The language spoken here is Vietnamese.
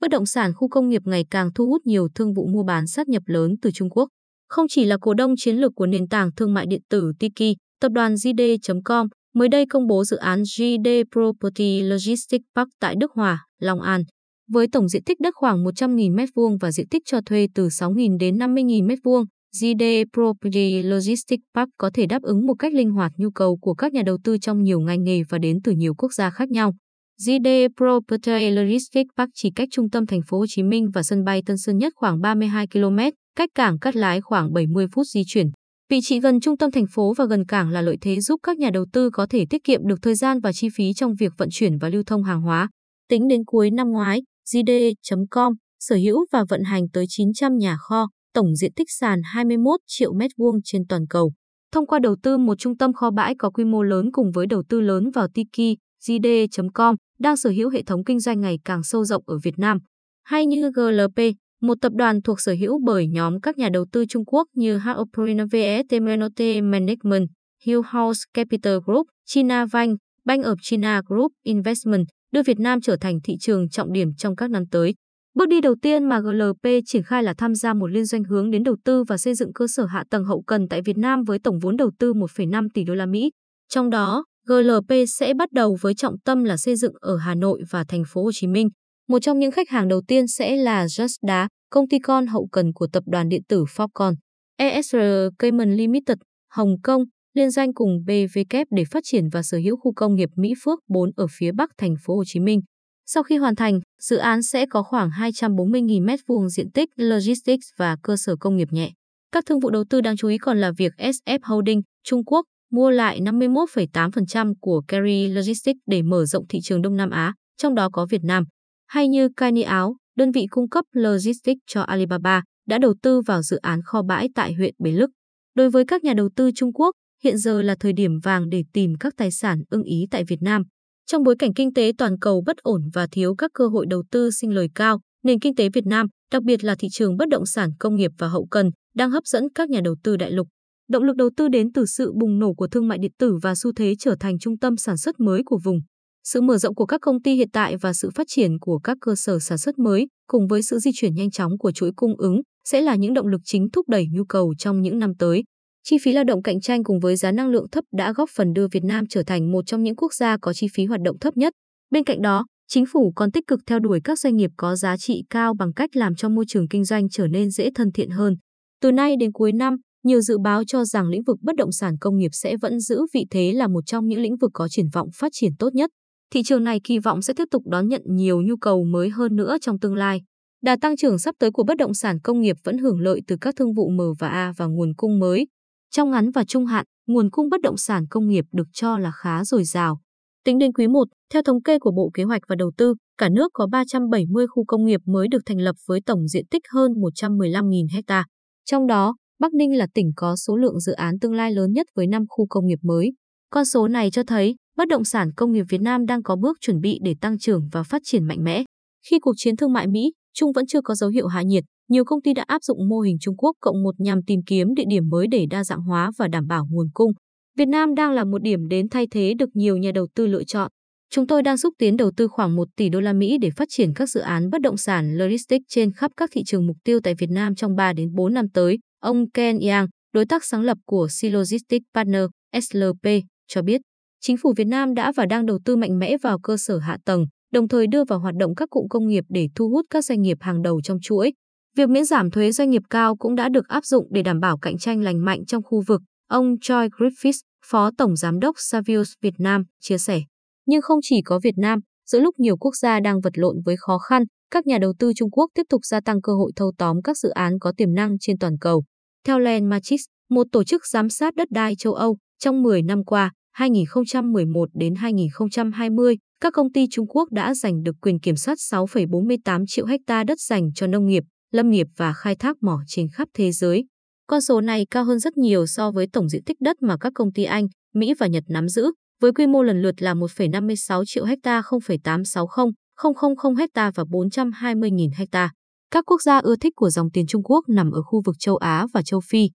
bất động sản khu công nghiệp ngày càng thu hút nhiều thương vụ mua bán sát nhập lớn từ Trung Quốc. Không chỉ là cổ đông chiến lược của nền tảng thương mại điện tử Tiki, tập đoàn JD.com mới đây công bố dự án JD Property Logistics Park tại Đức Hòa, Long An. Với tổng diện tích đất khoảng 100.000 m2 và diện tích cho thuê từ 6.000 đến 50.000 m2, JD Property Logistics Park có thể đáp ứng một cách linh hoạt nhu cầu của các nhà đầu tư trong nhiều ngành nghề và đến từ nhiều quốc gia khác nhau. JD Property Logistics Park chỉ cách trung tâm thành phố Hồ Chí Minh và sân bay Tân Sơn Nhất khoảng 32 km, cách cảng Cát Lái khoảng 70 phút di chuyển. Vị trí gần trung tâm thành phố và gần cảng là lợi thế giúp các nhà đầu tư có thể tiết kiệm được thời gian và chi phí trong việc vận chuyển và lưu thông hàng hóa. Tính đến cuối năm ngoái, JD.com sở hữu và vận hành tới 900 nhà kho, tổng diện tích sàn 21 triệu mét vuông trên toàn cầu. Thông qua đầu tư một trung tâm kho bãi có quy mô lớn cùng với đầu tư lớn vào Tiki, JD.com đang sở hữu hệ thống kinh doanh ngày càng sâu rộng ở Việt Nam. Hay như GLP, một tập đoàn thuộc sở hữu bởi nhóm các nhà đầu tư Trung Quốc như Haoprina VST Menote Management, Hill House Capital Group, China Bank, Bank of China Group Investment, đưa Việt Nam trở thành thị trường trọng điểm trong các năm tới. Bước đi đầu tiên mà GLP triển khai là tham gia một liên doanh hướng đến đầu tư và xây dựng cơ sở hạ tầng hậu cần tại Việt Nam với tổng vốn đầu tư 1,5 tỷ đô la Mỹ. Trong đó, GLP sẽ bắt đầu với trọng tâm là xây dựng ở Hà Nội và thành phố Hồ Chí Minh. Một trong những khách hàng đầu tiên sẽ là Just Đá, công ty con hậu cần của tập đoàn điện tử Foxconn. ESR Cayman Limited, Hồng Kông, liên danh cùng BVK để phát triển và sở hữu khu công nghiệp Mỹ Phước 4 ở phía bắc thành phố Hồ Chí Minh. Sau khi hoàn thành, dự án sẽ có khoảng 240.000 m2 diện tích logistics và cơ sở công nghiệp nhẹ. Các thương vụ đầu tư đáng chú ý còn là việc SF Holding, Trung Quốc, mua lại 51,8% của Kerry Logistics để mở rộng thị trường Đông Nam Á, trong đó có Việt Nam. Hay như Kaini Áo, đơn vị cung cấp logistics cho Alibaba, đã đầu tư vào dự án kho bãi tại huyện Bến Lức. Đối với các nhà đầu tư Trung Quốc, hiện giờ là thời điểm vàng để tìm các tài sản ưng ý tại Việt Nam. Trong bối cảnh kinh tế toàn cầu bất ổn và thiếu các cơ hội đầu tư sinh lời cao, nền kinh tế Việt Nam, đặc biệt là thị trường bất động sản công nghiệp và hậu cần, đang hấp dẫn các nhà đầu tư đại lục. Động lực đầu tư đến từ sự bùng nổ của thương mại điện tử và xu thế trở thành trung tâm sản xuất mới của vùng. Sự mở rộng của các công ty hiện tại và sự phát triển của các cơ sở sản xuất mới, cùng với sự di chuyển nhanh chóng của chuỗi cung ứng, sẽ là những động lực chính thúc đẩy nhu cầu trong những năm tới. Chi phí lao động cạnh tranh cùng với giá năng lượng thấp đã góp phần đưa Việt Nam trở thành một trong những quốc gia có chi phí hoạt động thấp nhất. Bên cạnh đó, chính phủ còn tích cực theo đuổi các doanh nghiệp có giá trị cao bằng cách làm cho môi trường kinh doanh trở nên dễ thân thiện hơn. Từ nay đến cuối năm, nhiều dự báo cho rằng lĩnh vực bất động sản công nghiệp sẽ vẫn giữ vị thế là một trong những lĩnh vực có triển vọng phát triển tốt nhất. Thị trường này kỳ vọng sẽ tiếp tục đón nhận nhiều nhu cầu mới hơn nữa trong tương lai. Đà tăng trưởng sắp tới của bất động sản công nghiệp vẫn hưởng lợi từ các thương vụ M và A và nguồn cung mới. Trong ngắn và trung hạn, nguồn cung bất động sản công nghiệp được cho là khá dồi dào. Tính đến quý 1, theo thống kê của Bộ Kế hoạch và Đầu tư, cả nước có 370 khu công nghiệp mới được thành lập với tổng diện tích hơn 115.000 ha. Trong đó, Bắc Ninh là tỉnh có số lượng dự án tương lai lớn nhất với 5 khu công nghiệp mới. Con số này cho thấy bất động sản công nghiệp Việt Nam đang có bước chuẩn bị để tăng trưởng và phát triển mạnh mẽ. Khi cuộc chiến thương mại Mỹ, Trung vẫn chưa có dấu hiệu hạ nhiệt, nhiều công ty đã áp dụng mô hình Trung Quốc cộng một nhằm tìm kiếm địa điểm mới để đa dạng hóa và đảm bảo nguồn cung. Việt Nam đang là một điểm đến thay thế được nhiều nhà đầu tư lựa chọn. Chúng tôi đang xúc tiến đầu tư khoảng 1 tỷ đô la Mỹ để phát triển các dự án bất động sản logistics trên khắp các thị trường mục tiêu tại Việt Nam trong 3 đến 4 năm tới. Ông Ken Yang, đối tác sáng lập của Sea Logistics Partner SLP, cho biết, chính phủ Việt Nam đã và đang đầu tư mạnh mẽ vào cơ sở hạ tầng, đồng thời đưa vào hoạt động các cụm công nghiệp để thu hút các doanh nghiệp hàng đầu trong chuỗi. Việc miễn giảm thuế doanh nghiệp cao cũng đã được áp dụng để đảm bảo cạnh tranh lành mạnh trong khu vực, ông Joy Griffiths, Phó Tổng Giám đốc Savius Việt Nam, chia sẻ. Nhưng không chỉ có Việt Nam, giữa lúc nhiều quốc gia đang vật lộn với khó khăn, các nhà đầu tư Trung Quốc tiếp tục gia tăng cơ hội thâu tóm các dự án có tiềm năng trên toàn cầu. Theo Land Matrix, một tổ chức giám sát đất đai châu Âu, trong 10 năm qua, 2011 đến 2020, các công ty Trung Quốc đã giành được quyền kiểm soát 6,48 triệu hecta đất dành cho nông nghiệp, lâm nghiệp và khai thác mỏ trên khắp thế giới. Con số này cao hơn rất nhiều so với tổng diện tích đất mà các công ty Anh, Mỹ và Nhật nắm giữ, với quy mô lần lượt là 1,56 triệu hecta, 0,860, 000 hecta và 420.000 hecta. Các quốc gia ưa thích của dòng tiền Trung Quốc nằm ở khu vực châu Á và châu Phi,